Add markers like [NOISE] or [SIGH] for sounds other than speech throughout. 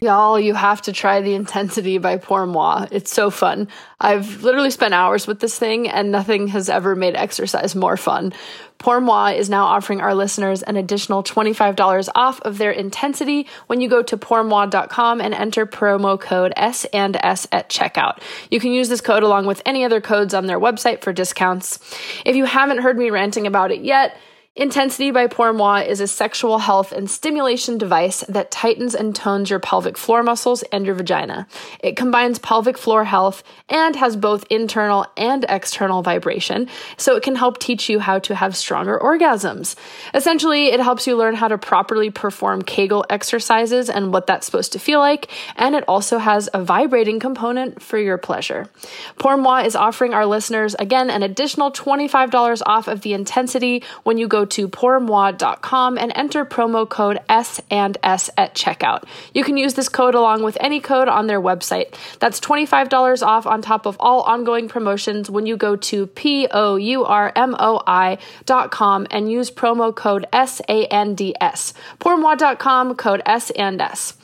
Y'all, you have to try the intensity by Pour Moi. It's so fun. I've literally spent hours with this thing and nothing has ever made exercise more fun. Pour Moi is now offering our listeners an additional $25 off of their intensity when you go to pourmoi.com and enter promo code S and S at checkout. You can use this code along with any other codes on their website for discounts. If you haven't heard me ranting about it yet, Intensity by Pour Moi is a sexual health and stimulation device that tightens and tones your pelvic floor muscles and your vagina. It combines pelvic floor health and has both internal and external vibration, so it can help teach you how to have stronger orgasms. Essentially, it helps you learn how to properly perform Kegel exercises and what that's supposed to feel like, and it also has a vibrating component for your pleasure. Pour Moi is offering our listeners, again, an additional $25 off of the intensity when you go to pourmoi.com and enter promo code S and S at checkout. You can use this code along with any code on their website. That's $25 off on top of all ongoing promotions when you go to P-O-U-R-M-O-I.com and use promo code S-A-N-D-S. Pourmoi.com, code S and S.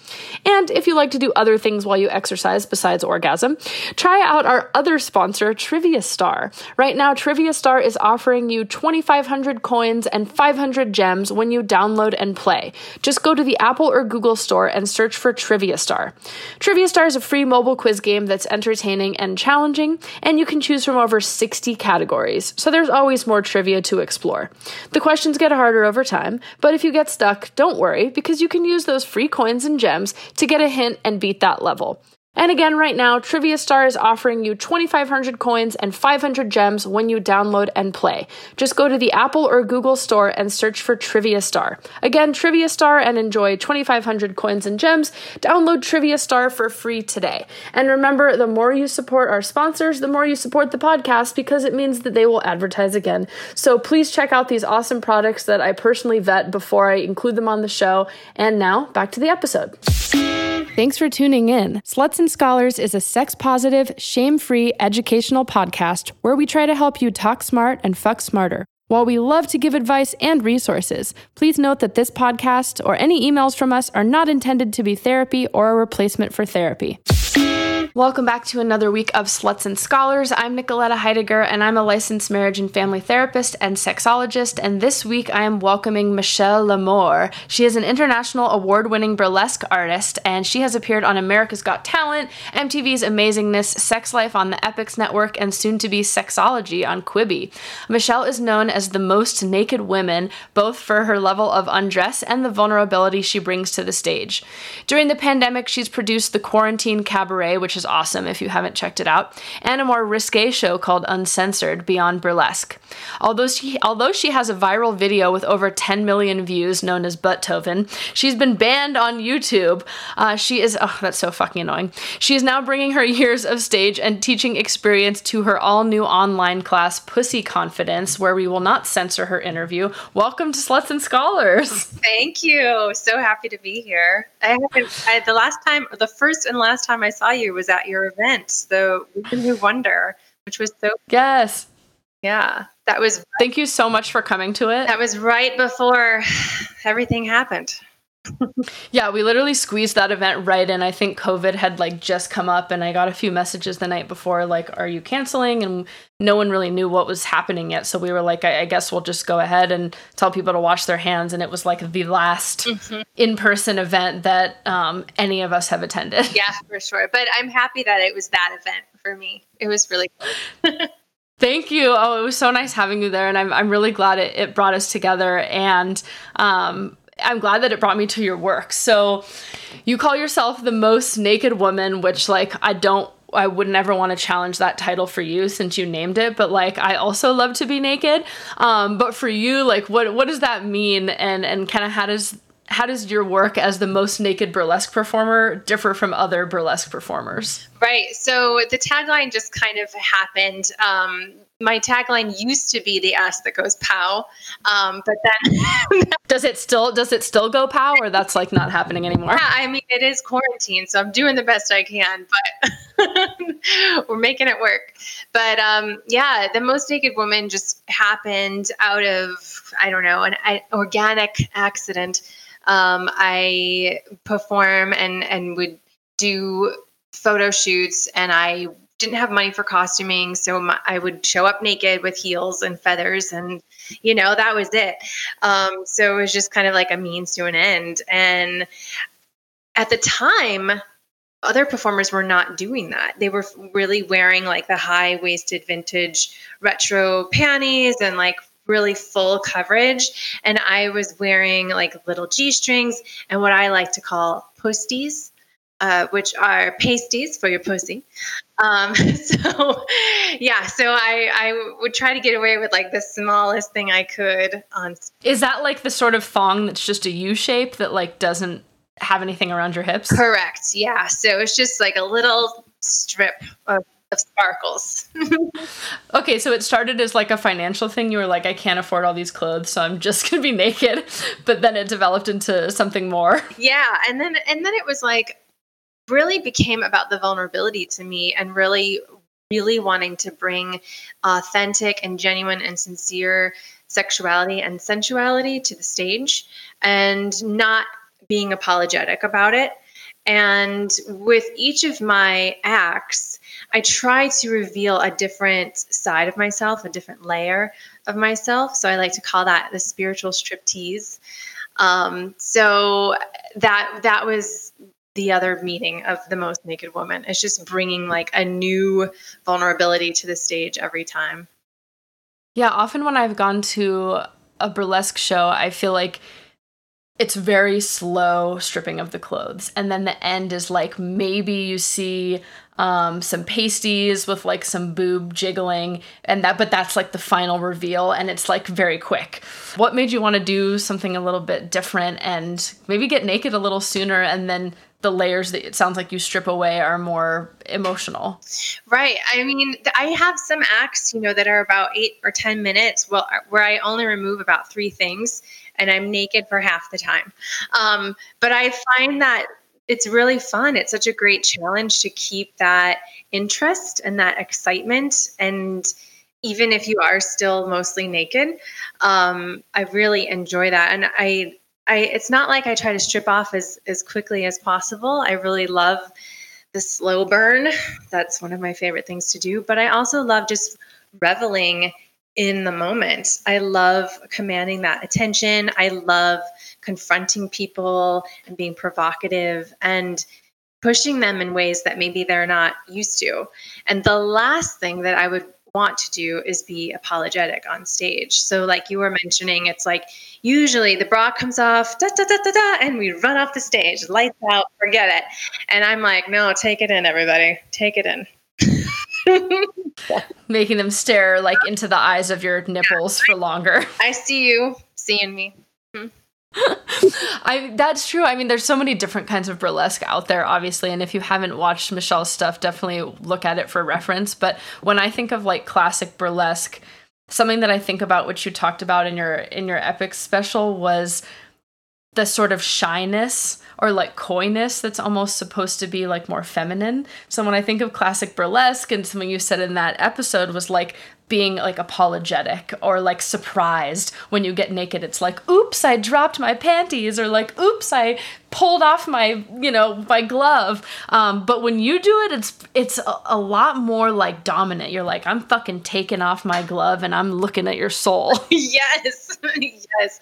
And if you like to do other things while you exercise besides orgasm, try out our other sponsor, Trivia Star. Right now, Trivia Star is offering you 2,500 coins and 500 gems when you download and play. Just go to the Apple or Google store and search for Trivia Star. Trivia Star is a free mobile quiz game that's entertaining and challenging, and you can choose from over 60 categories, so there's always more trivia to explore. The questions get harder over time, but if you get stuck, don't worry, because you can use those free coins and gems to get a hint and beat that level. And again, right now, Trivia Star is offering you 2,500 coins and 500 gems when you download and play. Just go to the Apple or Google store and search for Trivia Star. Again, Trivia Star and enjoy 2,500 coins and gems. Download Trivia Star for free today. And remember, the more you support our sponsors, the more you support the podcast because it means that they will advertise again. So please check out these awesome products that I personally vet before I include them on the show. And now, back to the episode. Thanks for tuning in. Sluts and Scholars is a sex positive, shame free educational podcast where we try to help you talk smart and fuck smarter. While we love to give advice and resources, please note that this podcast or any emails from us are not intended to be therapy or a replacement for therapy. Welcome back to another week of Sluts and Scholars. I'm Nicoletta Heidegger, and I'm a licensed marriage and family therapist and sexologist. And this week I am welcoming Michelle L'Amour. She is an international award winning burlesque artist, and she has appeared on America's Got Talent, MTV's Amazingness, Sex Life on the Epix Network, and soon to be Sexology on Quibi. Michelle is known as the most naked women, both for her level of undress and the vulnerability she brings to the stage. During the pandemic, she's produced the Quarantine Cabaret, which is awesome if you haven't checked it out, and a more risque show called Uncensored Beyond Burlesque. Although she, although she has a viral video with over 10 million views known as Butthoven, she's been banned on YouTube. Uh, she is, oh, that's so fucking annoying. She is now bringing her years of stage and teaching experience to her all new online class, Pussy Confidence, where we will not censor her interview. Welcome to Sluts and Scholars. Thank you. So happy to be here. I haven't, I, the last time, the first and last time I saw you was at your event, the Women Who Wonder, which was so Yes. yeah. That was Thank you so much for coming to it. that was right before everything happened. Yeah, we literally squeezed that event right in. I think COVID had like just come up, and I got a few messages the night before, like, "Are you canceling?" And no one really knew what was happening yet, so we were like, "I, I guess we'll just go ahead and tell people to wash their hands." And it was like the last in-person event that um, any of us have attended. Yeah, for sure. But I'm happy that it was that event for me. It was really [LAUGHS] Thank you. Oh, it was so nice having you there, and I'm I'm really glad it, it brought us together, and um, I'm glad that it brought me to your work. So, you call yourself the most naked woman, which like I don't. I would never want to challenge that title for you since you named it, but like I also love to be naked. Um, but for you, like what what does that mean, and and kind of how does how does your work as the most naked burlesque performer differ from other burlesque performers? Right. So the tagline just kind of happened. Um, my tagline used to be the ass that goes pow, um, but then [LAUGHS] does it still does it still go pow, or that's like not happening anymore? Yeah, I mean it is quarantine, so I'm doing the best I can, but [LAUGHS] we're making it work. But um, yeah, the most naked woman just happened out of I don't know an, an organic accident. Um, I perform and and would do photo shoots, and I didn't have money for costuming, so my, I would show up naked with heels and feathers, and you know that was it. Um, so it was just kind of like a means to an end. And at the time, other performers were not doing that. They were really wearing like the high waisted vintage retro panties and like really full coverage. And I was wearing like little G strings and what I like to call posties uh, which are pasties for your pussy. Um, [LAUGHS] so, yeah, so I, I would try to get away with like the smallest thing I could on. Is that like the sort of thong that's just a U shape that like doesn't have anything around your hips? Correct. Yeah. So it's just like a little strip of of sparkles. [LAUGHS] okay, so it started as like a financial thing. You were like, I can't afford all these clothes, so I'm just [LAUGHS] gonna be naked. But then it developed into something more. [LAUGHS] Yeah, and then and then it was like really became about the vulnerability to me and really really wanting to bring authentic and genuine and sincere sexuality and sensuality to the stage and not being apologetic about it and with each of my acts i try to reveal a different side of myself a different layer of myself so i like to call that the spiritual striptease um, so that that was the other meaning of the most naked woman. It's just bringing like a new vulnerability to the stage every time. Yeah, often when I've gone to a burlesque show, I feel like it's very slow stripping of the clothes. And then the end is like maybe you see um, some pasties with like some boob jiggling and that but that's like the final reveal and it's like very quick what made you want to do something a little bit different and maybe get naked a little sooner and then the layers that it sounds like you strip away are more emotional. Right. I mean, I have some acts, you know, that are about eight or 10 minutes well, where I only remove about three things and I'm naked for half the time. Um, but I find that it's really fun. It's such a great challenge to keep that interest and that excitement. And even if you are still mostly naked, um, I really enjoy that. And I, I it's not like I try to strip off as as quickly as possible. I really love the slow burn. That's one of my favorite things to do, but I also love just reveling in the moment. I love commanding that attention. I love confronting people and being provocative and pushing them in ways that maybe they're not used to. And the last thing that I would want to do is be apologetic on stage. So, like you were mentioning, it's like usually the bra comes off, da, da, da, da, da, and we run off the stage, lights out, forget it. And I'm like, no, take it in, everybody, take it in. [LAUGHS] [LAUGHS] Making them stare like into the eyes of your nipples for longer. [LAUGHS] I see you seeing me. Hmm. [LAUGHS] I that's true. I mean, there's so many different kinds of burlesque out there, obviously, and if you haven't watched Michelle's stuff, definitely look at it for reference. But when I think of like classic burlesque, something that I think about, which you talked about in your in your Epix special, was the sort of shyness or like coyness that's almost supposed to be like more feminine. So when I think of classic burlesque and something you said in that episode was like being like apologetic or like surprised when you get naked. It's like oops i dropped my panties or like oops i pulled off my you know my glove. Um, but when you do it it's it's a, a, lot more like dominant. You're like i'm fucking taking off my glove and i'm looking at your soul. [LAUGHS] Yes. [LAUGHS] Yes.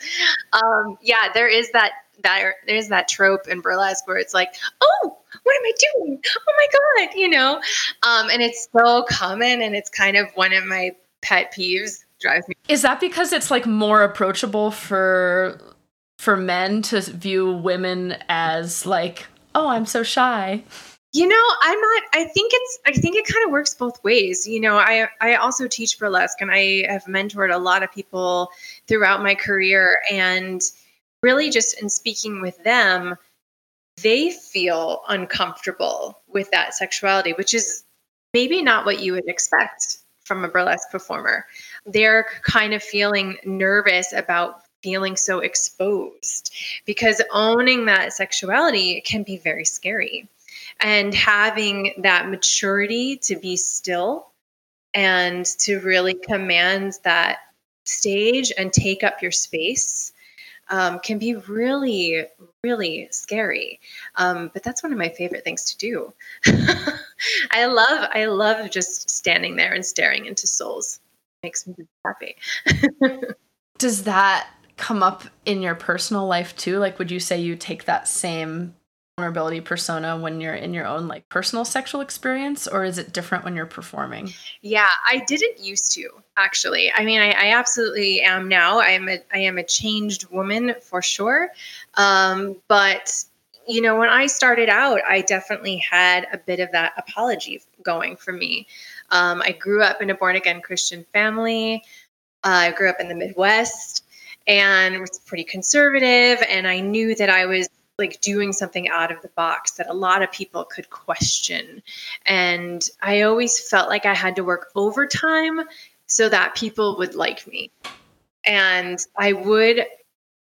Um, yeah there is that that there's that trope in burlesque where it's like oh what am I doing? Oh my God, you know? Um, and it's so common and it's kind of one of my pet peeves. Drives me. Is that because it's like more approachable for for men to view women as like, oh, I'm so shy? You know, I'm not I think it's I think it kind of works both ways. You know, I I also teach burlesque and I have mentored a lot of people throughout my career and really just in speaking with them, they feel uncomfortable with that sexuality, which is maybe not what you would expect from a burlesque performer. They're kind of feeling nervous about feeling so exposed because owning that sexuality can be very scary. And having that maturity to be still and to really command that stage and take up your space um, can be really, really scary. Um, but that's one of my favorite things to do. [LAUGHS] I love, I love just standing there and staring into souls. It makes me happy. [LAUGHS] Does that come up in your personal life too? Like, would you say you take that same vulnerability persona when you're in your own like personal sexual experience or is it different when you're performing? Yeah i didn't used to actually. I mean i, I absolutely am now. I am a i am a changed woman for sure. Um, but you know when i started out i definitely had a bit of that apology going for me. Um, i grew up in a born again christian family. Uh, i grew up in the midwest and was pretty conservative and i knew that i was like doing something out of the box that a lot of people could question. And I always felt like I had to work overtime so that people would like me. And I would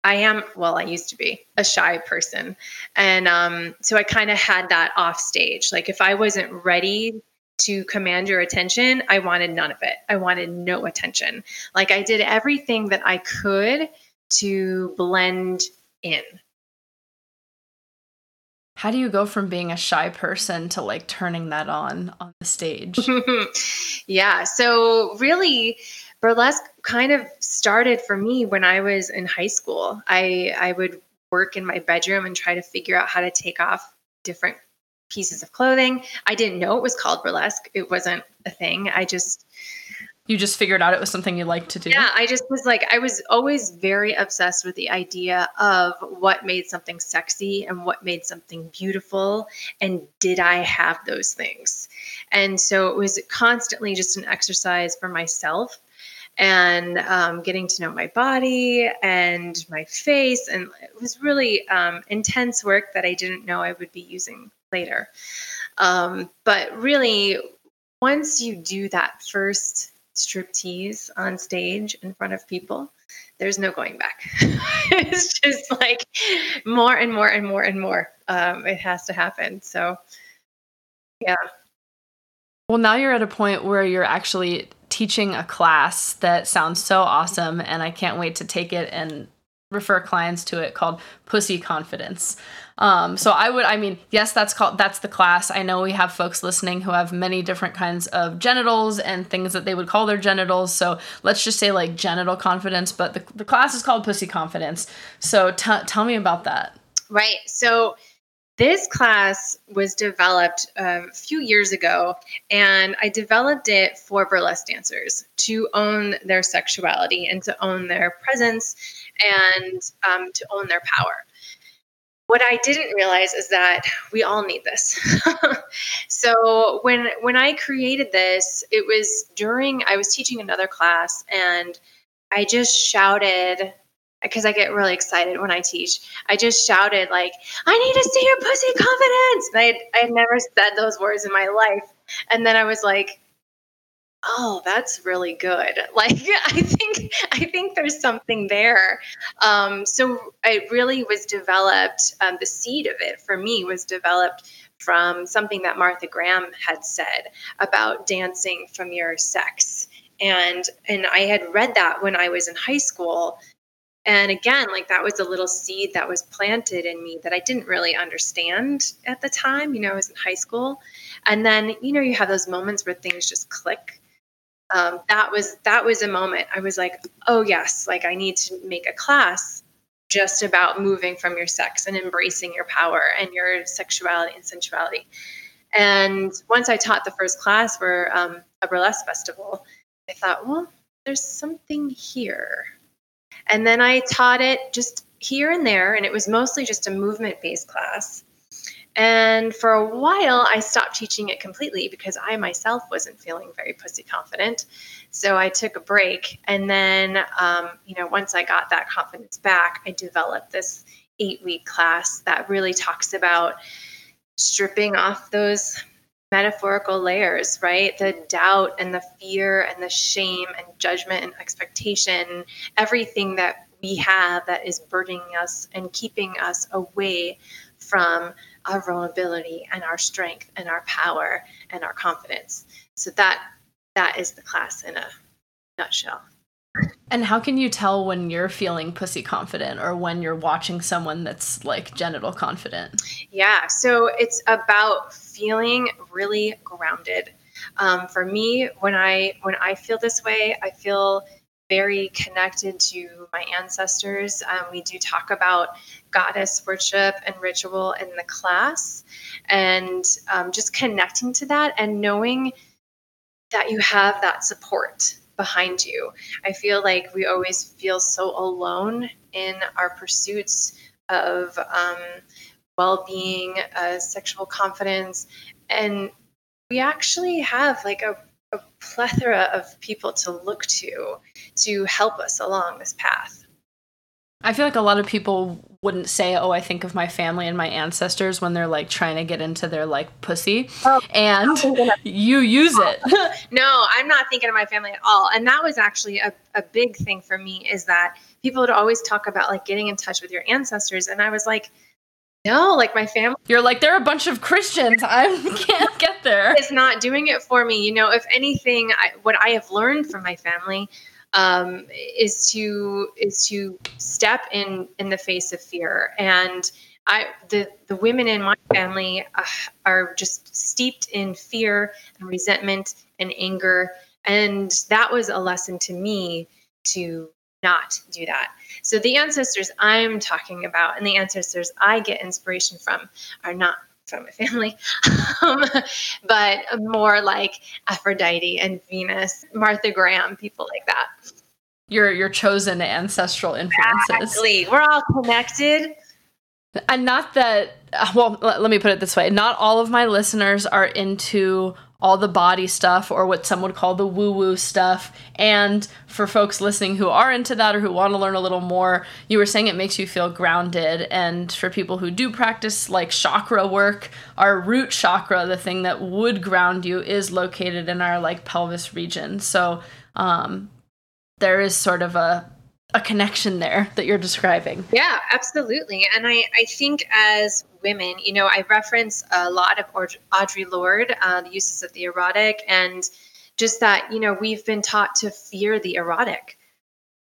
I am, well, I used to be a shy person. And um, so I kind of had that off stage. Like if I wasn't ready to command your attention, I wanted none of it. I wanted no attention. Like I did everything that I could to blend in how do you go from being a shy person to like turning that on on the stage? [LAUGHS] Yeah so really burlesque kind of started for me when i was in high school. I i would work in my bedroom and try to figure out how to take off different pieces of clothing. I didn't know it was called burlesque. It wasn't a thing. I just you just figured out it was something you like to do? Yeah i just was like i was always very obsessed with the idea of what made something sexy and what made something beautiful and did i have those things? And so it was constantly just an exercise for myself and um, getting to know my body and my face and it was really um, intense work that i didn't know i would be using later. Um, but really once you do that first striptease on stage in front of people, there's no going back. [LAUGHS] it's just like more and more and more and more. Um, it has to happen. So, yeah. Well, now you're at a point where you're actually teaching a class that sounds so awesome, and I can't wait to take it and refer clients to it called Pussy Confidence. Um, so I would, I mean, yes, that's called, that's the class. I know we have folks listening who have many different kinds of genitals and things that they would call their genitals. So let's just say like genital confidence, but the, the class is called Pussy Confidence. So t- tell me about that. Right. So this class was developed a few years ago, and I developed it for burlesque dancers to own their sexuality and to own their presence and um, to own their power what I didn't realize is that we all need this. [LAUGHS] so when when I created this, it was during I was teaching another class and I just shouted because I get really excited when I teach. I just shouted like, "I need to see your pussy confidence." And I I had never said those words in my life. And then I was like, oh that's really good. [LAUGHS] Like i think i think there's something there. Um, so it really was developed um, the seed of it for me was developed from something that martha graham had said about dancing from your sex. And and i had read that when i was in high school. And again like that was a little seed that was planted in me that i didn't really understand at the time you know i was in high school. And then you know you have those moments where things just click um, that was that was a moment. I was like oh yes like i need to make a class just about moving from your sex and embracing your power and your sexuality and sensuality. And once i taught the first class for um, a burlesque festival i thought well there's something here. And then i taught it just here and there and it was mostly just a movement based class and for a while, I stopped teaching it completely because I myself wasn't feeling very pussy confident. So I took a break. And then, um, you know, once I got that confidence back, I developed this eight week class that really talks about stripping off those metaphorical layers, right? The doubt and the fear and the shame and judgment and expectation, everything that we have that is burdening us and keeping us away from our vulnerability and our strength and our power and our confidence. So that that is the class in a nutshell. And how can you tell when you're feeling pussy confident or when you're watching someone that's like genital confident? Yeah, so it's about feeling really grounded. Um, for me, when I when I feel this way, I feel very connected to my ancestors. Um, we do talk about goddess worship and ritual in the class, and um, just connecting to that and knowing that you have that support behind you. I feel like we always feel so alone in our pursuits of um, well being, uh, sexual confidence, and we actually have like a, a plethora of people to look to to help us along this path. I feel like a lot of people wouldn't say, "Oh, I think of my family and my ancestors" when they're like trying to get into their like pussy, oh, and you use it. [LAUGHS] no, I'm not thinking of my family at all. And that was actually a, a big thing for me is that people would always talk about like getting in touch with your ancestors, and I was like, no, like my family. You're like, they're a bunch of Christians. I can't get there. It's not doing it for me. You know, if anything, I, what I have learned from my family um, is to is to step in in the face of fear and I the the women in my family uh, are just steeped in fear and resentment and anger and that was a lesson to me to not do that. So the ancestors I'm talking about and the ancestors I get inspiration from are not from my family, [LAUGHS] um, but more like Aphrodite and Venus, Martha Graham, people like that. Your your chosen ancestral influences. Exactly. We're all connected. And not that well, let me put it this way. Not all of my listeners are into all the body stuff or what some would call the woo woo stuff. And for folks listening who are into that or who want to learn a little more, you were saying it makes you feel grounded. And for people who do practice like chakra work, our root chakra, the thing that would ground you, is located in our like pelvis region. So, um, there is sort of a a connection there that you're describing. Yeah, absolutely. And I, I think as women, you know, I reference a lot of Audre Lorde, uh, the uses of the erotic, and just that, you know, we've been taught to fear the erotic.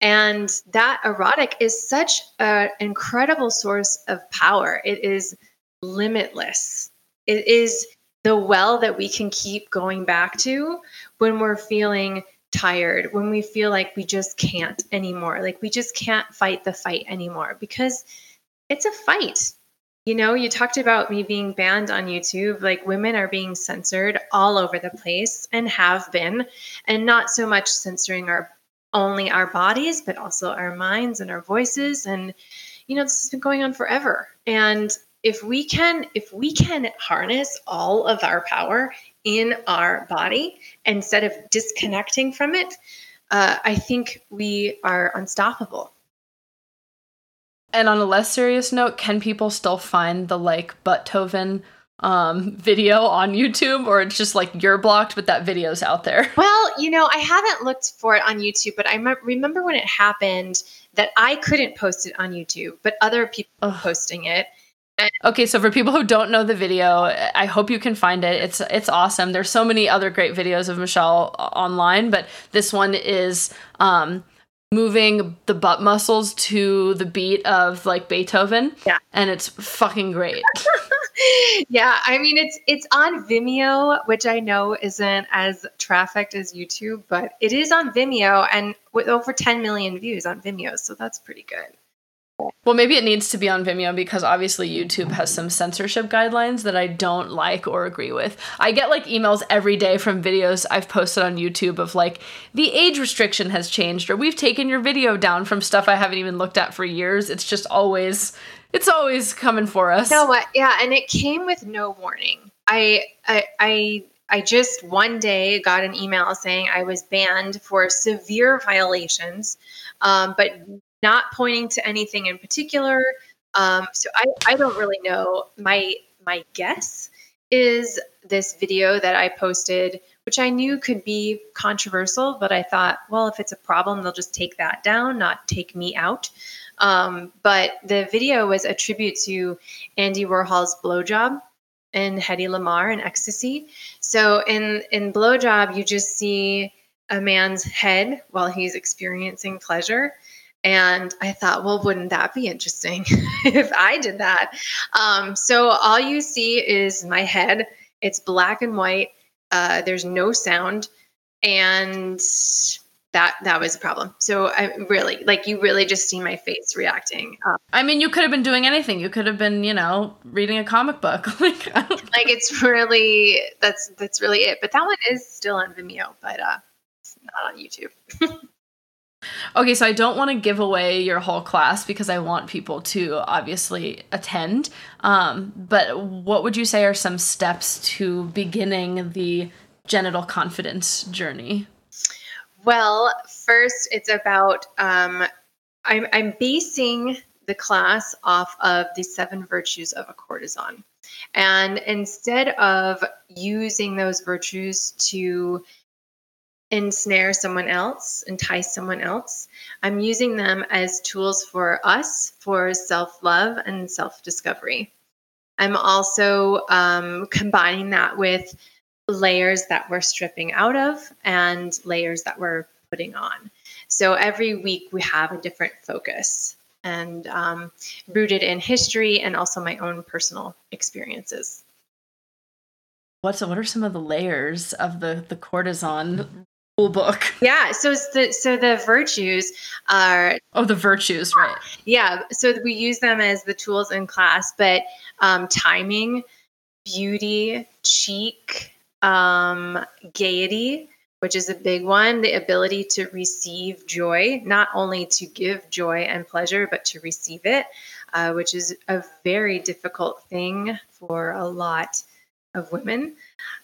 And that erotic is such an incredible source of power. It is limitless. It is the well that we can keep going back to when we're feeling tired, when we feel like we just can't anymore, like we just can't fight the fight anymore because it's a fight. You know, you talked about me being banned on YouTube. Like women are being censored all over the place and have been, and not so much censoring our only our bodies, but also our minds and our voices. And, you know, this has been going on forever. And if we can, if we can harness all of our power in our body instead of disconnecting from it, uh, I think we are unstoppable. And on a less serious note, can people still find the like Butthoven um, video on YouTube, or it's just like you're blocked, but that video's out there? [LAUGHS] Well, you know, I haven't looked for it on YouTube, but I m- remember when it happened that I couldn't post it on YouTube, but other people Ugh. posting it. Okay, so for people who don't know the video, I hope you can find it. It's it's awesome. There's so many other great videos of Michelle online, but this one is um, moving the butt muscles to the beat of like Beethoven. Yeah. And it's fucking great. [LAUGHS] yeah, I mean it's it's on Vimeo, which I know isn't as trafficked as YouTube, but it is on Vimeo and with over 10 million views on Vimeo, so that's pretty good. Well, maybe it needs to be on Vimeo because obviously YouTube has some censorship guidelines that I don't like or agree with. I get like emails every day from videos I've posted on YouTube of like the age restriction has changed or we've taken your video down from stuff I haven't even looked at for years. It's just always it's always coming for us. You know what? Yeah, and it came with no warning. I I I I just one day got an email saying I was banned for severe violations, um, but not pointing to anything in particular. Um, so I, I don't really know. My my guess is this video that I posted, which I knew could be controversial, but I thought, well, if it's a problem, they'll just take that down, not take me out. Um, but the video was a tribute to Andy Warhol's blowjob and Hedy Lamarr and Ecstasy. So in in blowjob, you just see a man's head while he's experiencing pleasure. And I thought, well, wouldn't that be interesting [LAUGHS] if I did that? Um, so all you see is my head. It's black and white. Uh, there's no sound, and that that was a problem. So I really like you really just see my face reacting. Um, I mean, you could have been doing anything. You could have been, you know, reading a comic book. [LAUGHS] like, like it's really that's that's really it. But that one is still on Vimeo, but uh, it's not on YouTube. [LAUGHS] Okay, so I don't want to give away your whole class because I want people to obviously attend. Um, but what would you say are some steps to beginning the genital confidence journey? Well, first, it's about um, I'm, I'm basing the class off of the seven virtues of a courtesan. And instead of using those virtues to ensnare someone else, entice someone else. I'm using them as tools for us for self love and self discovery. I'm also um, combining that with layers that we're stripping out of and layers that we're putting on. So every week we have a different focus and um, rooted in history and also my own personal experiences. What's what are some of the layers of the the courtesan book. [LAUGHS] Yeah. So the so the virtues are oh the virtues right. Yeah. So we use them as the tools in class, but um, timing, beauty, cheek, um, gaiety, which is a big one. The ability to receive joy, not only to give joy and pleasure, but to receive it, uh, which is a very difficult thing for a lot of women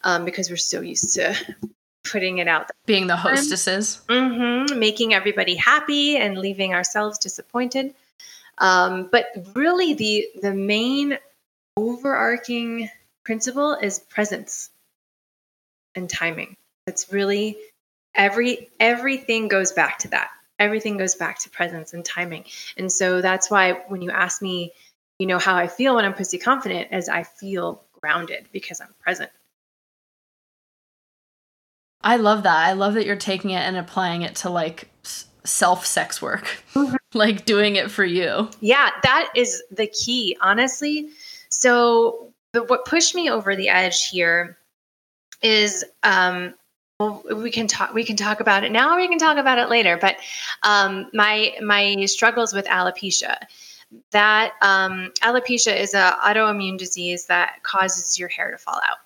um, because we're so used to putting it out. Being the hostesses. Mm-hmm, making everybody happy and leaving ourselves disappointed. Um, but really, the the main overarching principle is presence and timing. It's really every everything goes back to that. Everything goes back to presence and timing. And so that's why when you ask me, you know, how I feel when I'm pussy confident, is I feel grounded because I'm present. I love that. I love that you're taking it and applying it to like self sex work, mm-hmm. [LAUGHS] like doing it for you. Yeah, that is the key, honestly. So, the, what pushed me over the edge here is um, well, we can talk we can talk about it now or we can talk about it later but um, my my struggles with alopecia that um, alopecia is an autoimmune disease that causes your hair to fall out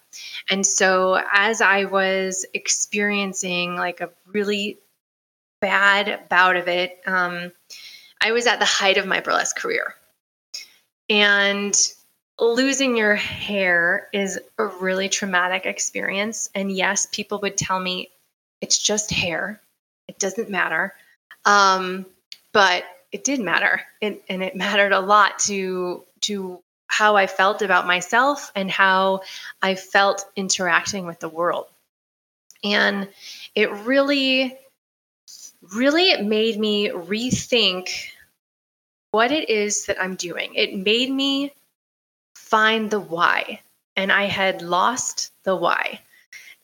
and so as I was experiencing like a really bad bout of it, um, I was at the height of my burlesque career. And losing your hair is a really traumatic experience. And yes, people would tell me it's just hair, it doesn't matter. Um, but it did matter, it, and it mattered a lot to to how I felt about myself and how I felt interacting with the world. And it really, really made me rethink what it is that I'm doing. It made me find the why. And I had lost the why.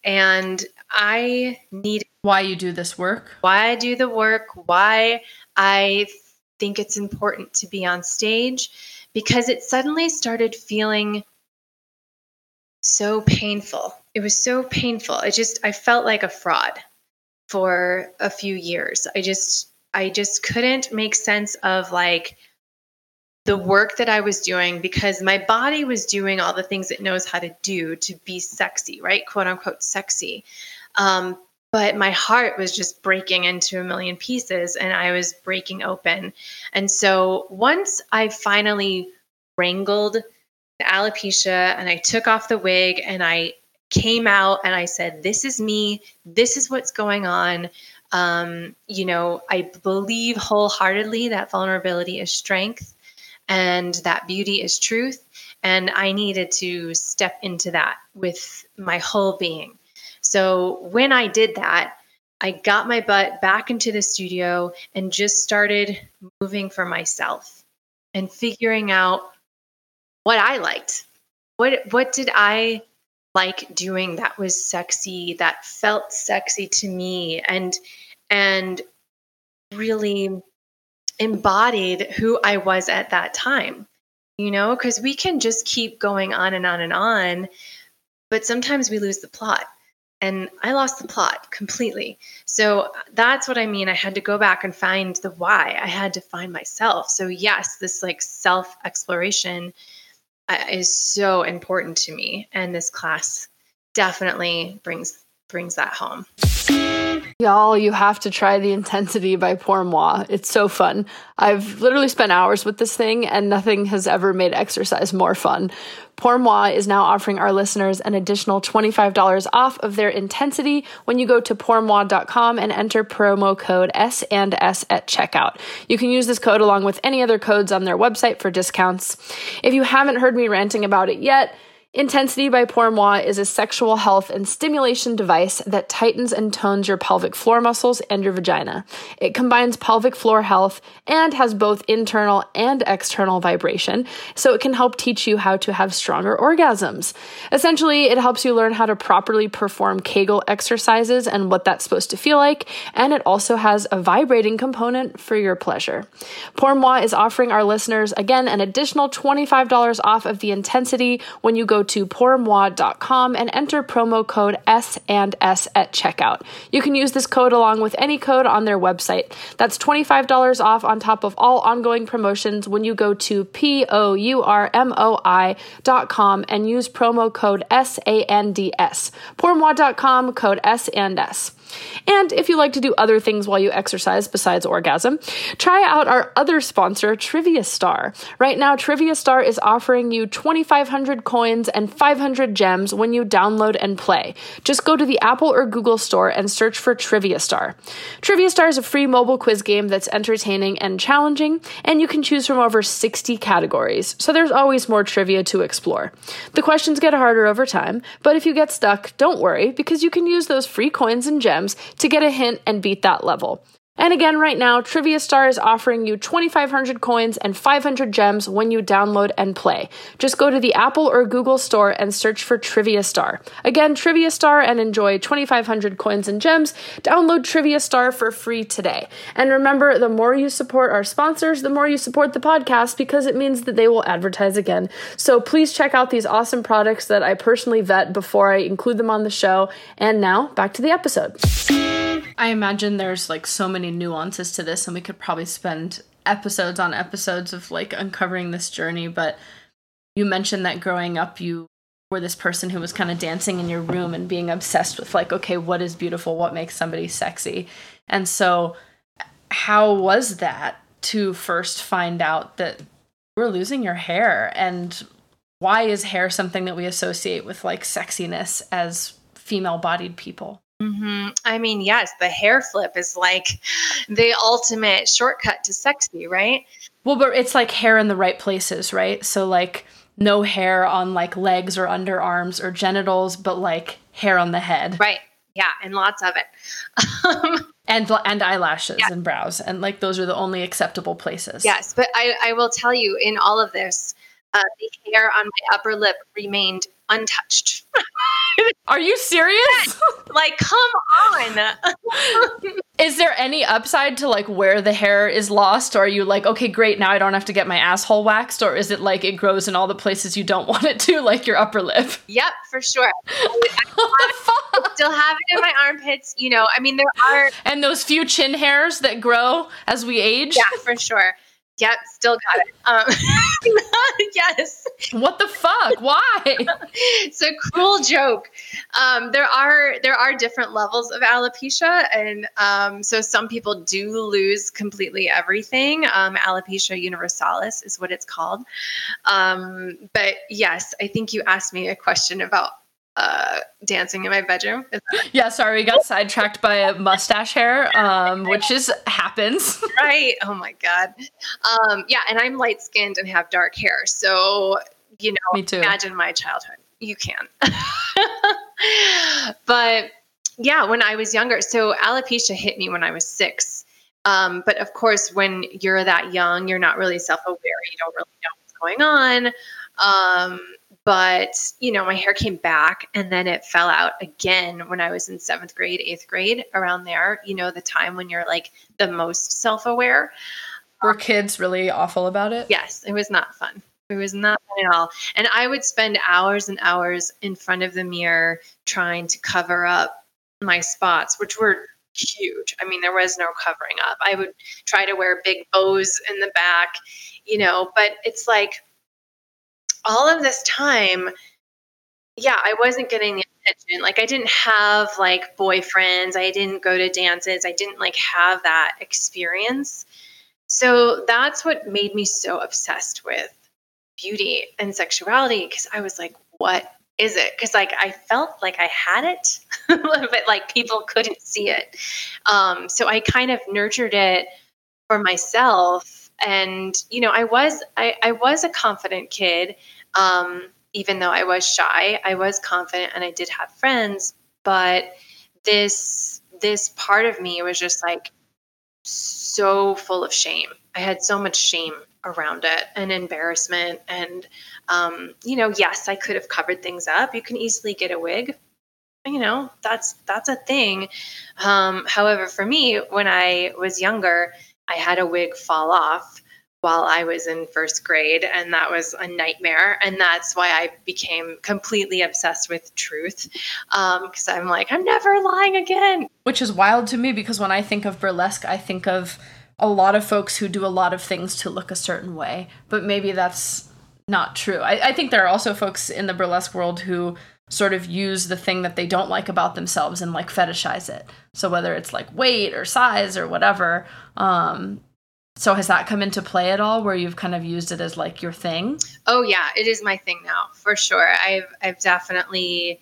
And I needed why you do this work, why I do the work, why I think it's important to be on stage because it suddenly started feeling so painful. It was so painful. I just I felt like a fraud for a few years. I just I just couldn't make sense of like the work that I was doing because my body was doing all the things it knows how to do to be sexy, right? Quote unquote sexy. Um, but my heart was just breaking into a million pieces and I was breaking open. And so once I finally wrangled the alopecia and I took off the wig and I came out and I said, This is me. This is what's going on. Um, you know, I believe wholeheartedly that vulnerability is strength. and that beauty is truth. And I needed to step into that with my whole being. So when I did that, I got my butt back into the studio and just started moving for myself and figuring out what I liked. What what did I like doing that was sexy, that felt sexy to me and and really embodied who I was at that time. You know, because we can just keep going on and on and on, but sometimes we lose the plot. And I lost the plot completely. So that's what I mean. I had to go back and find the why. I had to find myself. So, yes, this like self exploration uh, is so important to me. And this class definitely brings brings that home. Y'all, you have to try the intensity by Pour Moi. It's so fun. I've literally spent hours with this thing, and nothing has ever made exercise more fun. Pour Moi is now offering our listeners an additional $25 off of their intensity when you go to pourmoi.com and enter promo code S and S at checkout. You can use this code along with any other codes on their website for discounts. If you haven't heard me ranting about it yet, Intensity by Pour Moi is a sexual health and stimulation device that tightens and tones your pelvic floor muscles and your vagina. It combines pelvic floor health and has both internal and external vibration, so it can help teach you how to have stronger orgasms. Essentially, it helps you learn how to properly perform Kegel exercises and what that's supposed to feel like, and it also has a vibrating component for your pleasure. Pour Moi is offering our listeners, again, an additional $25 off of the intensity when you go to pourmoi.com and enter promo code S and S at checkout. You can use this code along with any code on their website. That's $25 off on top of all ongoing promotions when you go to P O U R M O I.com and use promo code S A N D S. Pourmoi.com, code S and S. And if you like to do other things while you exercise besides orgasm, try out our other sponsor, Trivia Star. Right now, Trivia Star is offering you 2,500 coins and 500 gems when you download and play. Just go to the Apple or Google store and search for Trivia Star. Trivia Star is a free mobile quiz game that's entertaining and challenging, and you can choose from over 60 categories, so there's always more trivia to explore. The questions get harder over time, but if you get stuck, don't worry, because you can use those free coins and gems to get a hint and beat that level. And again, right now, Trivia Star is offering you 2,500 coins and 500 gems when you download and play. Just go to the Apple or Google store and search for Trivia Star. Again, Trivia Star and enjoy 2,500 coins and gems. Download Trivia Star for free today. And remember, the more you support our sponsors, the more you support the podcast because it means that they will advertise again. So please check out these awesome products that I personally vet before I include them on the show. And now, back to the episode. I imagine there's like so many nuances to this, and we could probably spend episodes on episodes of like uncovering this journey. But you mentioned that growing up, you were this person who was kind of dancing in your room and being obsessed with like, okay, what is beautiful? What makes somebody sexy? And so, how was that to first find out that we're losing your hair? And why is hair something that we associate with like sexiness as female bodied people? Mm-hmm. I mean, yes, the hair flip is like the ultimate shortcut to sexy, right? Well, but it's like hair in the right places, right? So, like, no hair on like legs or underarms or genitals, but like hair on the head. Right. Yeah. And lots of it. [LAUGHS] and and eyelashes yeah. and brows and like those are the only acceptable places yes but i i will tell you in all of this uh, the hair on my upper lip remained untouched [LAUGHS] Are you serious? like, come on. [LAUGHS] is there any upside to like where the hair is lost? Or are you like, okay, great, now I don't have to get my asshole waxed? Or is it like it grows in all the places you don't [LAUGHS] want it to, like your upper lip? Yep, for sure. I, I, I still have it in my armpits. You know, I mean, there are. And those few chin hairs that grow as we age? Yeah, for sure. Yep, still got it. Um, [LAUGHS] yes. What the fuck? Why? [LAUGHS] it's a cruel joke. Um, there are there are different levels of alopecia, and um, so some people do lose completely everything. Um, alopecia universalis is what it's called. Um, but yes, I think you asked me a question about uh, dancing in my bedroom. [GASPS] Yeah, sorry, we got sidetracked by a mustache hair, um, [LAUGHS] which is happens. [LAUGHS] right. Oh my god. Um, yeah, and I'm light skinned and have dark hair, so you know, Me too. imagine my childhood. You can. [LAUGHS] but yeah, when I was younger, so alopecia hit me when I was six. Um, but of course, when you're that young, you're not really self aware. You don't really know what's going on. Um, but you know my hair came back and then it fell out again when i was in seventh grade eighth grade around there you know the time when you're like the most self-aware. Were kids really awful about it? yes it was not fun. It was not fun at all. And i would spend hours and hours in front of the mirror trying to cover up my spots which were huge. I mean there was no covering up. I would try to wear big bows in the back you know but it's like all of this time, yeah, I wasn't getting the attention. Like I didn't have like boyfriends. I didn't go to dances. I didn't like have that experience. So that's what made me so obsessed with beauty and sexuality because I was like, what is it? Because like I felt like I had it, [LAUGHS] but like people couldn't see it. Um, so I kind of nurtured it for myself and you know i was i, I was a confident kid um, even though i was shy i was confident and i did have friends but this this part of me was just like so full of shame. I had so much shame around it and embarrassment and um, you know yes i could have covered things up. You can easily get a wig. You know that's that's a thing. Um, however for me when i was younger I had a wig fall off while I was in first grade, and that was a nightmare. And that's why I became completely obsessed with truth because um, I'm like, I'm never lying again. Which is wild to me because when I think of burlesque, I think of a lot of folks who do a lot of things to look a certain way, but maybe that's not true. I, I think there are also folks in the burlesque world who sort of use the thing that they don't like about themselves and like fetishize it. So whether it's like weight or size or whatever, um, so has that come into play at all where you've kind of used it as like your thing? Oh yeah, it is my thing now for sure. I've I've definitely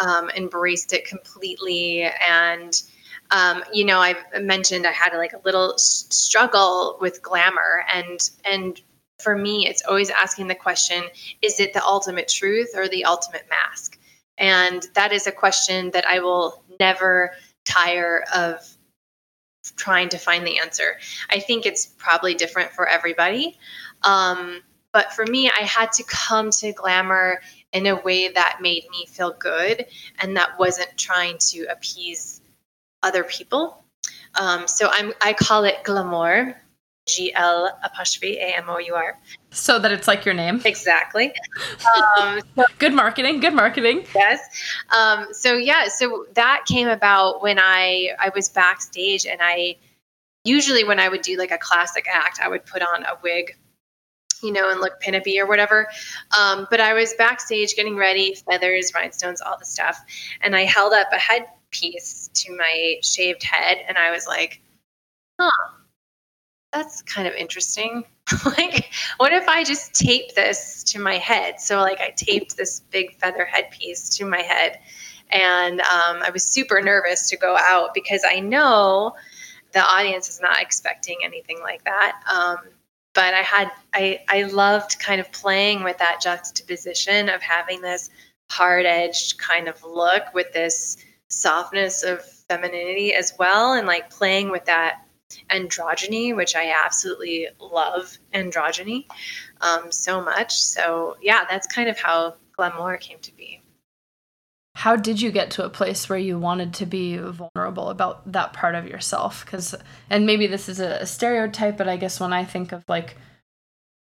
um, embraced it completely and um, you know I've mentioned I had like a little s- struggle with glamour and and for me it's always asking the question is it the ultimate truth or the ultimate mask and that is a question that I will never tire of trying to find the answer. I think it's probably different for everybody. Um, but for me, I had to come to glamour in a way that made me feel good and that wasn't trying to appease other people. Um, so I'm, I call it Gl'amour, G L apostrophe A M O U R. So that it's like your name. Exactly. [LAUGHS] Um, good marketing. Good marketing. Yes. Um, so yeah, so that came about when I I was backstage, and I usually when I would do like a classic act, I would put on a wig, you know, and look pinup-y or whatever. Um, but I was backstage getting ready, feathers, rhinestones, all the stuff, and I held up a headpiece to my shaved head, and I was like, huh that's kind of interesting. [LAUGHS] like, what if I just tape this to my head? So, like, I taped this big feather headpiece to my head. And um, I was super nervous to go out because I know the audience is not expecting anything like that. Um, but I had, I, I loved kind of playing with that juxtaposition of having this hard edged kind of look with this softness of femininity as well. And like playing with that androgyny, which I absolutely love androgyny um, so much. So, yeah, that's kind of how Gl'amour came to be. How did you get to a place where you wanted to be vulnerable about that part of yourself? Because, and maybe this is a stereotype, but I guess when I think of like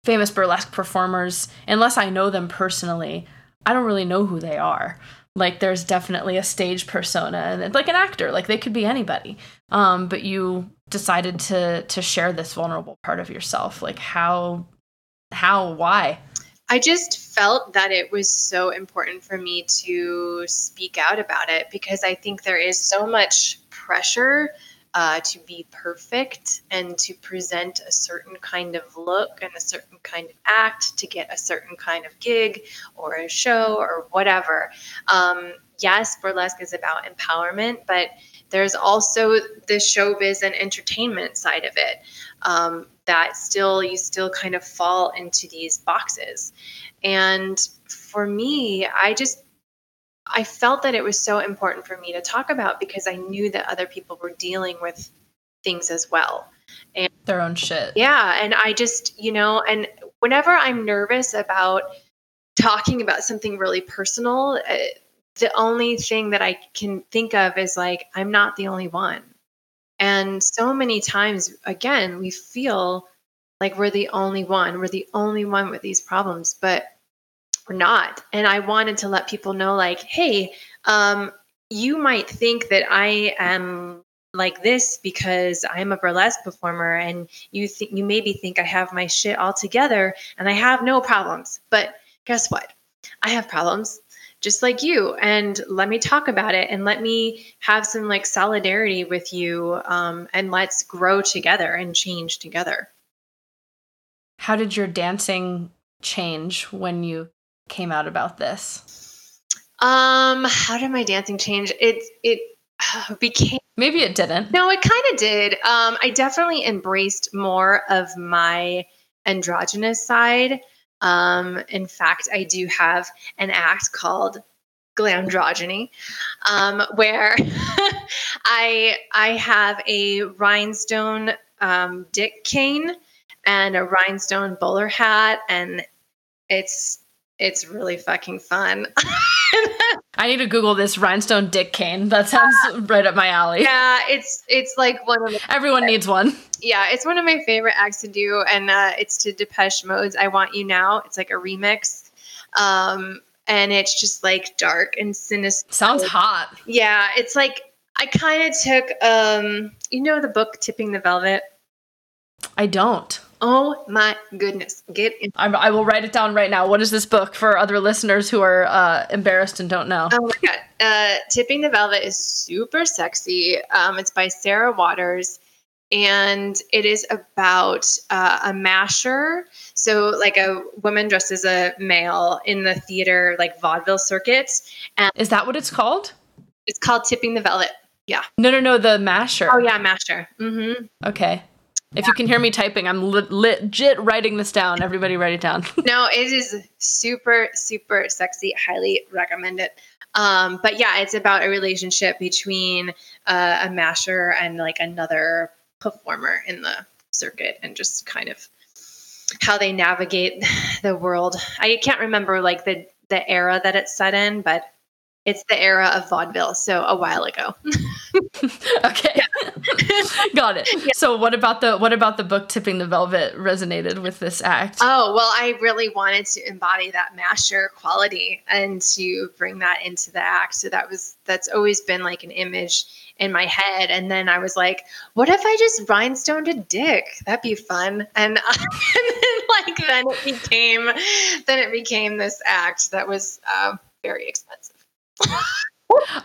famous burlesque performers, unless I know them personally, I don't really know who they are like there's definitely a stage persona and like an actor like they could be anybody um but you decided to to share this vulnerable part of yourself like how how why i just felt that it was so important for me to speak out about it because i think there is so much pressure uh, to be perfect and to present a certain kind of look and a certain kind of act to get a certain kind of gig or a show or whatever. Um, yes, burlesque is about empowerment, but there's also the showbiz and entertainment side of it um, that still you still kind of fall into these boxes. And for me i just i felt that it was so important for me to talk about because i knew that other people were dealing with things as well. And their own shit. Yeah and i just you know and whenever i'm nervous about talking about something really personal uh, the only thing that I can think of is like, I'm not the only one. And so many times, again, we feel like we're the only one. We're the only one with these problems, but we're not. And I wanted to let people know, like, hey, um, you might think that I am like this because I'm a burlesque performer, and you think you maybe think I have my shit all together, and I have no problems. But guess what? I have problems just like you. And let me talk about it and let me have some like solidarity with you um, and let's grow together and change together. How did your dancing change when you came out about this? Um how did my dancing change? It it [SIGHS] became maybe it didn't. No it kind of did. Um i definitely embraced more of my androgynous side um, in fact, I do have an act called glamdrogeny, um, where [LAUGHS] I I have a rhinestone um, dick cane and a rhinestone bowler hat, and it's it's really fucking fun. [LAUGHS] I need to Google this rhinestone dick cane. That sounds [LAUGHS] right up my alley. Yeah, it's it's like one of the everyone needs one. Yeah, it's one of my favorite acts to do, and uh, it's to Depeche Mode's "I Want You Now." It's like a remix, um, and it's just like dark and sinister. Sounds hot. Yeah, it's like I kind of took, um, you know, the book "Tipping the Velvet." I don't. Oh my goodness. Get in. I'm, i will write it down right now. What is this book for other listeners who are uh, embarrassed and don't know? Oh my God. Uh, Tipping the Velvet is super sexy. Um, it's by Sarah Waters. And it is about uh, a masher. So, like a woman dressed as a male in the theater, like vaudeville circuits. And is that what it's called? It's called Tipping the Velvet. Yeah. No, no, no. The masher. Oh, yeah, masher. Mm-hmm. Okay. If you can hear me typing, I'm le- legit writing this down. Everybody, write it down. [LAUGHS] no, it is super, super sexy. Highly recommend it. Um, but yeah, it's about a relationship between uh, a masher and like another performer in the circuit, and just kind of how they navigate the world. I can't remember like the the era that it's set in, but it's the era of vaudeville, so a while ago. [LAUGHS] okay. [LAUGHS] Got it. Yeah. So what about the what about the book Tipping the Velvet resonated with this act? Oh, well, I really wanted to embody that masher quality and to bring that into the act. So that was that's always been like an image in my head. And then I was like, what if I just rhinestoned a dick? That'd be fun. And, uh, [LAUGHS] and then like then it became then it became this act that was uh, very expensive. [LAUGHS]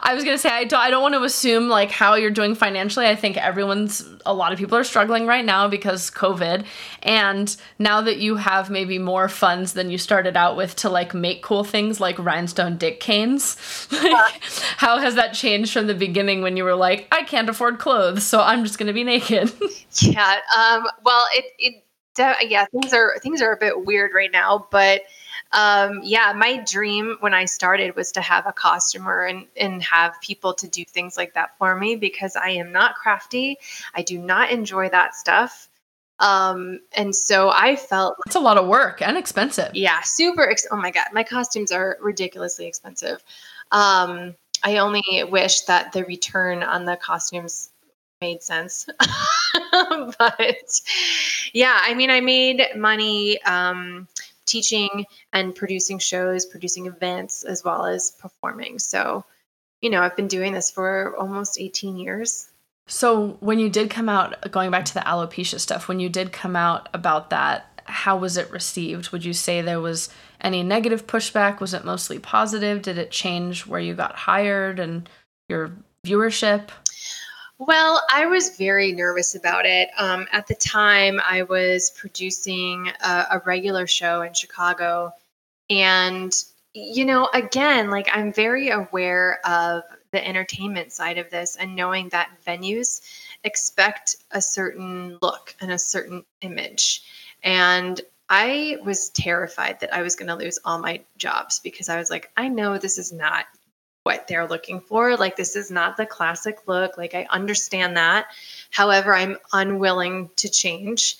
I was gonna say I don't I don't want to assume like how you're doing financially. I think everyone's a lot of people are struggling right now because COVID. And now that you have maybe more funds than you started out with to like make cool things like rhinestone dick canes, [LAUGHS] like, how has that changed from the beginning when you were like, I can't afford clothes, so I'm just gonna be naked? [LAUGHS] yeah. Um well it it yeah, things are things are a bit weird right now, but um, yeah, my dream when I started was to have a costumer and, and have people to do things like that for me because I am not crafty. I do not enjoy that stuff. Um, and so I felt it's a lot of work and expensive. Yeah, super. Ex- oh my God, my costumes are ridiculously expensive. Um, I only wish that the return on the costumes made sense. [LAUGHS] but yeah, I mean, I made money. Um, teaching and producing shows, producing events, as well as performing. So, you know, I've been doing this for almost 18 years. So, when you did come out, going back to the alopecia stuff, when you did come out about that, how was it received? Would you say there was any negative pushback? Was it mostly positive? Did it change where you got hired and your viewership? Well, I was very nervous about it. Um, at the time, I was producing a, a regular show in Chicago. And, you know, again, like I'm very aware of the entertainment side of this and knowing that venues expect a certain look and a certain image. And I was terrified that I was going to lose all my jobs because I was like, I know this is not what they're looking for. Like, this is not the classic look. Like, I understand that. However, I'm unwilling to change.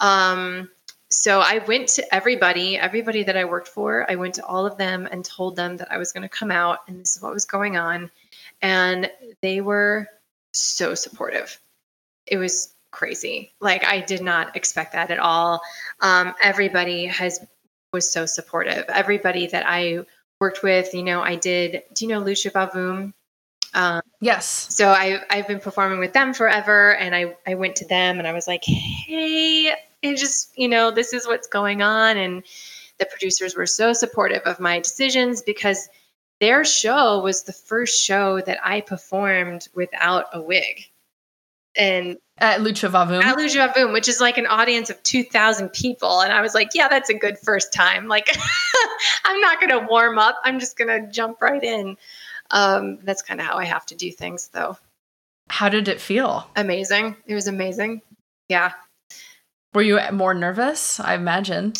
Um, so I went to everybody, everybody that I worked for, I went to all of them and told them that I was going to come out and this is what was going on. And they were so supportive. It was crazy. Like I did not expect that at all. Um, everybody has was so supportive. Everybody that I worked with. You know, I did. Do you know Lucha Vavoom? Um, yes. So I I've been performing with them forever, and I I went to them and I was like, hey, it just you know this is what's going on, and the producers were so supportive of my decisions because their show was the first show that I performed without a wig. And at Lucha Vavoom. At Lucha Vavoom, which is like an audience of 2,000 people. And I was like, yeah, that's a good first time. Like, [LAUGHS] I'm not going to warm up. I'm just going to jump right in. Um, that's kind of how I have to do things, though. How did it feel? Amazing. It was amazing. Yeah. Were you more nervous? I imagine.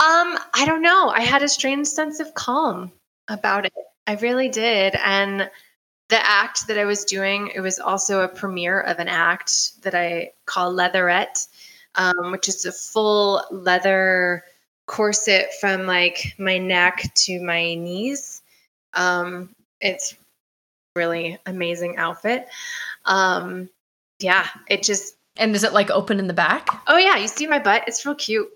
Um, I don't know. I had a strange sense of calm about it. I really did. And the act that I was doing, it was also a premiere of an act that I call Leatherette, um, which is a full leather corset from like my neck to my knees. Um, it's really amazing outfit. Um, yeah, it just. And is it like open in the back? Oh yeah, you see my butt? It's real cute.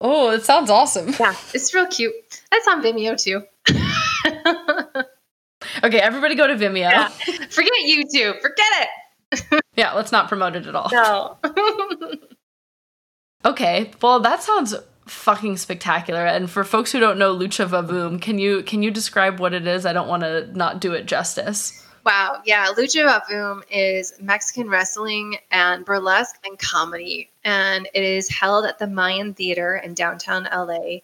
Oh, it sounds awesome. Yeah, it's real cute. That's on Vimeo too. [LAUGHS] Okay, everybody go to Vimeo. Yeah. [LAUGHS] Forget YouTube. Forget it. [LAUGHS] yeah, let's not promote it at all. No. [LAUGHS] okay, well that sounds fucking spectacular. And for folks who don't know Lucha Vavoom, can you can you describe what it is? I don't want to not do it justice. Wow, yeah, Lucha Vavoom is Mexican wrestling and burlesque and comedy, and it is held at the Mayan Theater in downtown LA.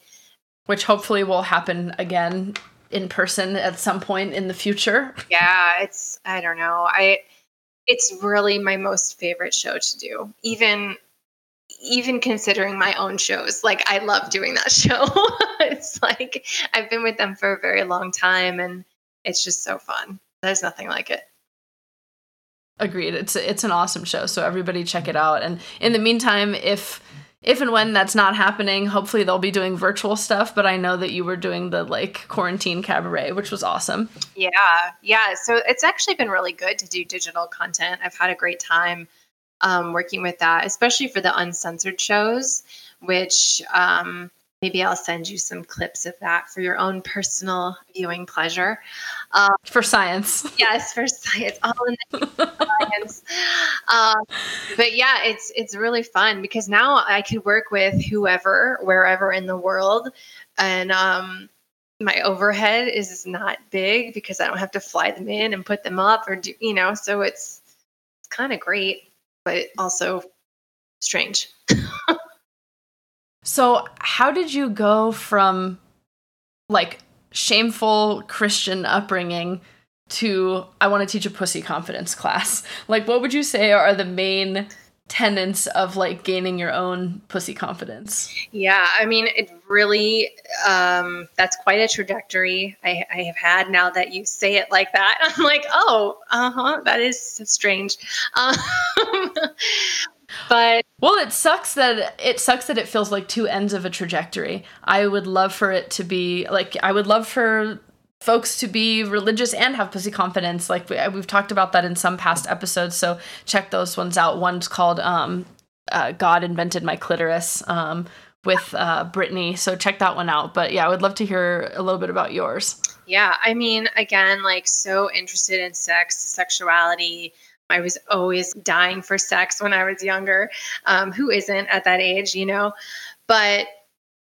Which hopefully will happen again in person at some point in the future. Yeah, it's I don't know. I it's really my most favorite show to do. Even even considering my own shows. Like I love doing that [LAUGHS] show. it's like I've been with them for a very long time and it's just so fun. There's nothing like it. Agreed. It's it's an awesome show. So everybody check it out. And in the meantime, if if and when that's not happening, hopefully they'll be doing virtual stuff. But I know that you were doing the like quarantine cabaret, which was awesome. Yeah, yeah. So it's actually been really good to do digital content. I've had a great time um, working with that, especially for the uncensored shows, which um, maybe I'll send you some clips of that for your own personal viewing pleasure. Um, for science. [LAUGHS] Yes, for science. All in science. Um, but yeah, it's it's really fun because now I can work with whoever, wherever in the world, and um, my overhead is not big because I don't have to fly them in and put them up or do you know. So it's it's kind of great, but also strange. So, how did you go from like shameful Christian upbringing to I want to teach a pussy confidence class? [LAUGHS] Like, what would you say are the main tenets of like gaining your own pussy confidence? Yeah, I mean, it really, um, that's quite a trajectory I, I have had now that you say it like that. [LAUGHS] I'm like, oh, uh huh, that is strange. Um, [LAUGHS] but well it sucks that it sucks that it feels like two ends of a trajectory. I would love for it to be like i would love for folks to be religious and have pussy confidence. Like we, have talked about that in some past episodes so check those ones out. One's called um, uh, god invented my clitoris um, with uh, brittany so check that one out. But yeah i would love to hear a little bit about yours. Yeah i mean again like so interested in sex sexuality I was always dying for sex when I was younger. Um, who isn't at that age, you know? But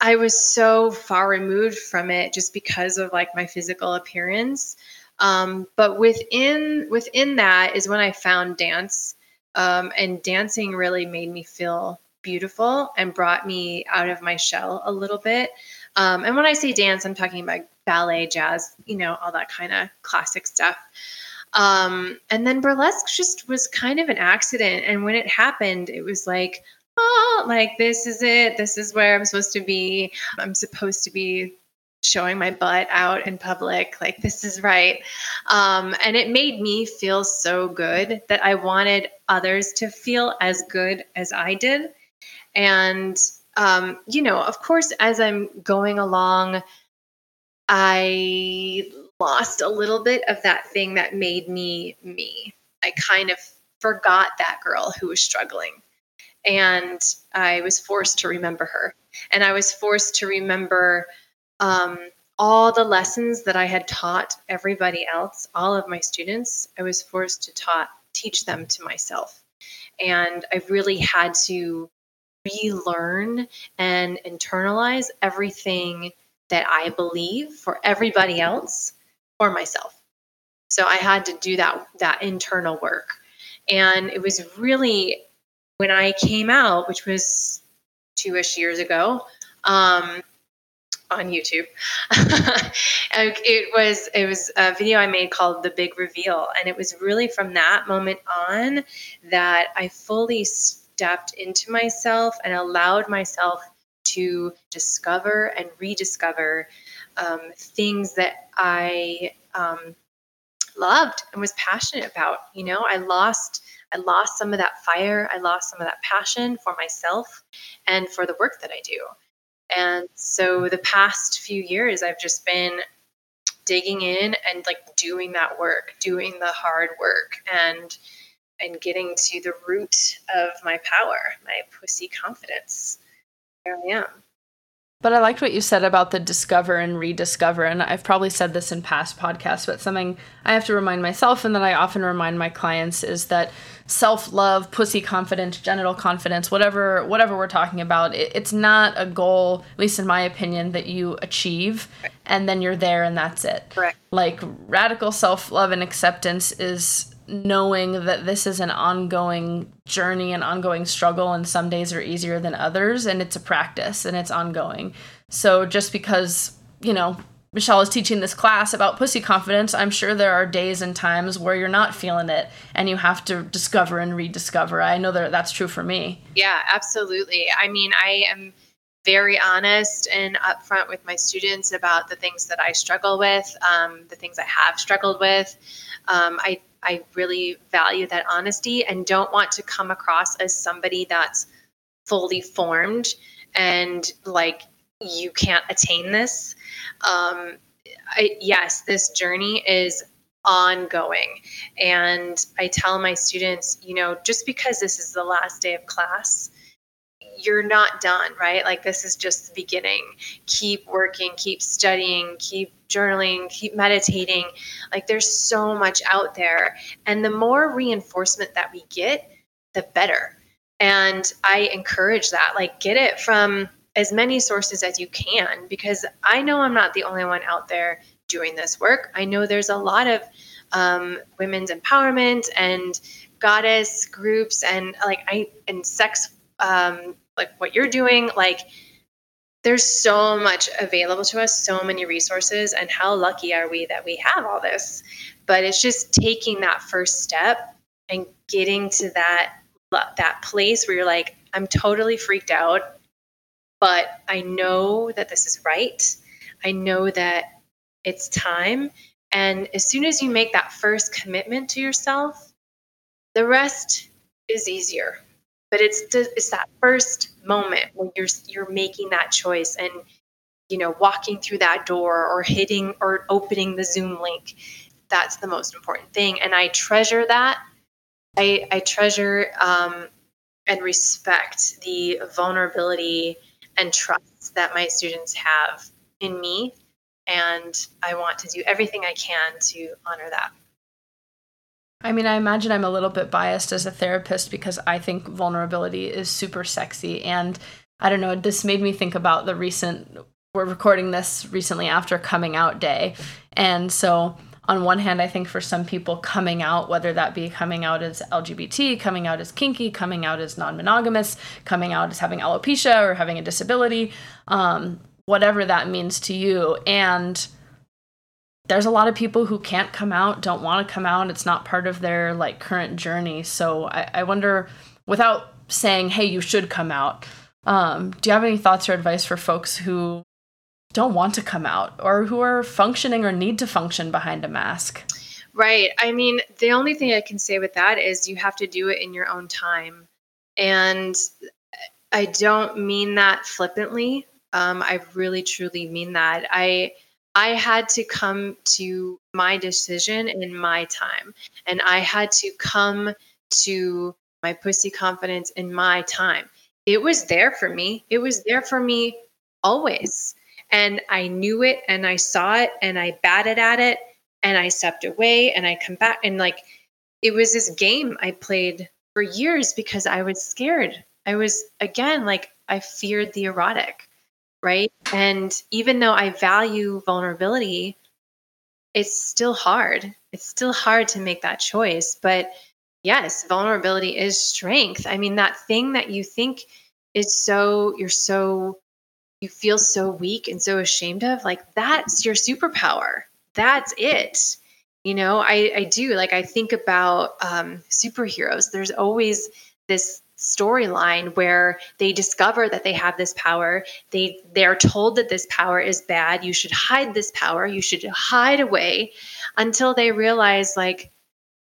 I was so far removed from it just because of like my physical appearance. Um, but within within that is when I found dance, um, and dancing really made me feel beautiful and brought me out of my shell a little bit. Um, and when I say dance, I'm talking about ballet, jazz, you know, all that kind of classic stuff. Um, and then burlesque just was kind of an accident. And when it happened, it was like, oh, like this is it. This is where I'm supposed to be. I'm supposed to be showing my butt out in public. Like, this is right. Um, and it made me feel so good that I wanted others to feel as good as I did. And, um, you know, of course, as I'm going along, I lost a little bit of that thing that made me me. I kind of forgot that girl who was struggling. And I was forced to remember her. And I was forced to remember um, all the lessons that I had taught everybody else, all of my students. I was forced to taught, teach them to myself. And I really had to relearn and internalize everything that I believe for everybody else or myself. So I had to do that that internal work. And it was really when I came out, which was two-ish years ago, um, on YouTube. [LAUGHS] it was it was a video I made called The Big Reveal, and it was really from that moment on that I fully stepped into myself and allowed myself to discover and rediscover um, things that I um, loved and was passionate about. You know, I lost I lost some of that fire, I lost some of that passion for myself and for the work that I do. And so the past few years, I've just been digging in and like doing that work, doing the hard work, and and getting to the root of my power, my pussy confidence. Here I am. But I liked what you said about the discover and rediscover. And I've probably said this in past podcasts, but something I have to remind myself and that I often remind my clients is that self-love, pussy confidence, genital confidence, whatever whatever we're talking about, it, it's not a goal, at least in my opinion, that you achieve and then you're there and that's it. Correct. Like radical self-love and acceptance is knowing that this is an ongoing journey, an ongoing struggle, and some days are easier than others, and it's a practice and it's ongoing. So just because, you know, Michelle is teaching this class about pussy confidence, I'm sure there are days and times where you're not feeling it and you have to discover and rediscover. I know that that's true for me. Yeah, absolutely. I mean, I am very honest and upfront with my students about the things that I struggle with, um, the things I have struggled with. Um, I I really value that honesty and don't want to come across as somebody that's fully formed and like you can't attain this. Um, I, yes, this journey is ongoing. And I tell my students, you know, just because this is the last day of class, you're not done, right? Like this is just the beginning. Keep working, keep studying, keep journaling, keep meditating. Like there's so much out there. And the more reinforcement that we get, the better. And I encourage that. Like get it from as many sources as you can because I know I'm not the only one out there doing this work. I know there's a lot of um, women's empowerment and goddess groups and like I and sex um, like what you're doing like there's so much available to us so many resources and how lucky are we that we have all this? But it's just taking that first step and getting to that that place where you're like i'm totally freaked out but i know that this is right. I know that it's time. And as soon as you make that first commitment to yourself the rest is easier but it's it's that first moment when you're you're making that choice and you know walking through that door or hitting or opening the zoom link that's the most important thing. And i treasure that. I i treasure um, and respect the vulnerability and trust that my students have in me. And i want to do everything i can to honor that I mean, I imagine I'm a little bit biased as a therapist because I think vulnerability is super sexy. And I don't know, this made me think about the recent, we're recording this recently after coming out day. And so on one hand, I think for some people coming out, whether that be coming out as LGBT, coming out as kinky, coming out as non monogamous, coming out as having alopecia or having a disability, um, whatever that means to you. And there's a lot of people who can't come out, don't want to come out. It's not part of their like current journey. So I, I wonder, without saying, hey, you should come out, um, do you have any thoughts or advice for folks who don't want to come out or who are functioning or need to function behind a mask? Right. I mean, the only thing I can say with that is you have to do it in your own time. And I don't mean that flippantly. Um, I really truly mean that. I I had to come to my decision in my time, and I had to come to my pussy confidence in my time. It was there for me. It was there for me always. And I knew it and I saw it and I batted at it and I stepped away and I come back and like it was this game I played for years because I was scared. I was again like I feared the erotic right? And even though I value vulnerability, it's still hard. It's still hard to make that choice. But yes, vulnerability is strength. I mean, that thing that you think is so, you're so, you feel so weak and so ashamed of, like that's your superpower. That's it. You know, I, I do. Like, I think about um, superheroes. There's always this storyline where they discover that they have this power. They they're told that this power is bad. You should hide this power. You should hide away until they realize like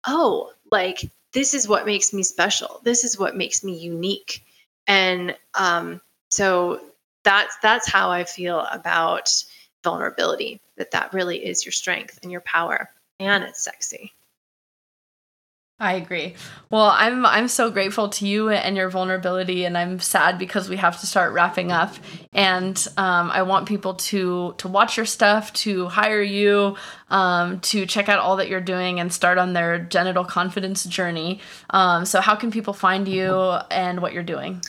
oh like this is what makes me special. This is what makes me unique. And um so that's that's how i feel about vulnerability that that really is your strength and your power. And it's sexy I agree. Well, I'm I'm so grateful to you and your vulnerability, and I'm sad because we have to start wrapping up. And um, I want people to to watch your stuff, to hire you, um, to check out all that you're doing, and start on their genital confidence journey. Um, so, how can people find you and what you're doing?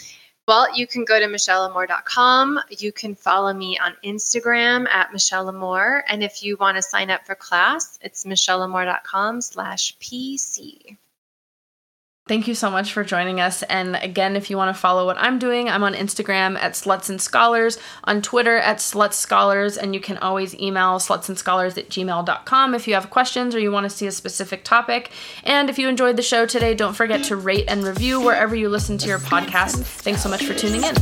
Well, you can go to michellelamour.com. You can follow me on Instagram at michellelamour. And if you want to sign up for class, it's michellelamour.com slash PC. Thank you so much for joining us. And again, if you want to follow what I'm doing, I'm on Instagram at Sluts and Scholars, on Twitter at Sluts Scholars, and you can always email slutsandscholars at gmail.com if you have questions or you want to see a specific topic. And if you enjoyed the show today, don't forget to rate and review wherever you listen to your podcast. Thanks so much for tuning in.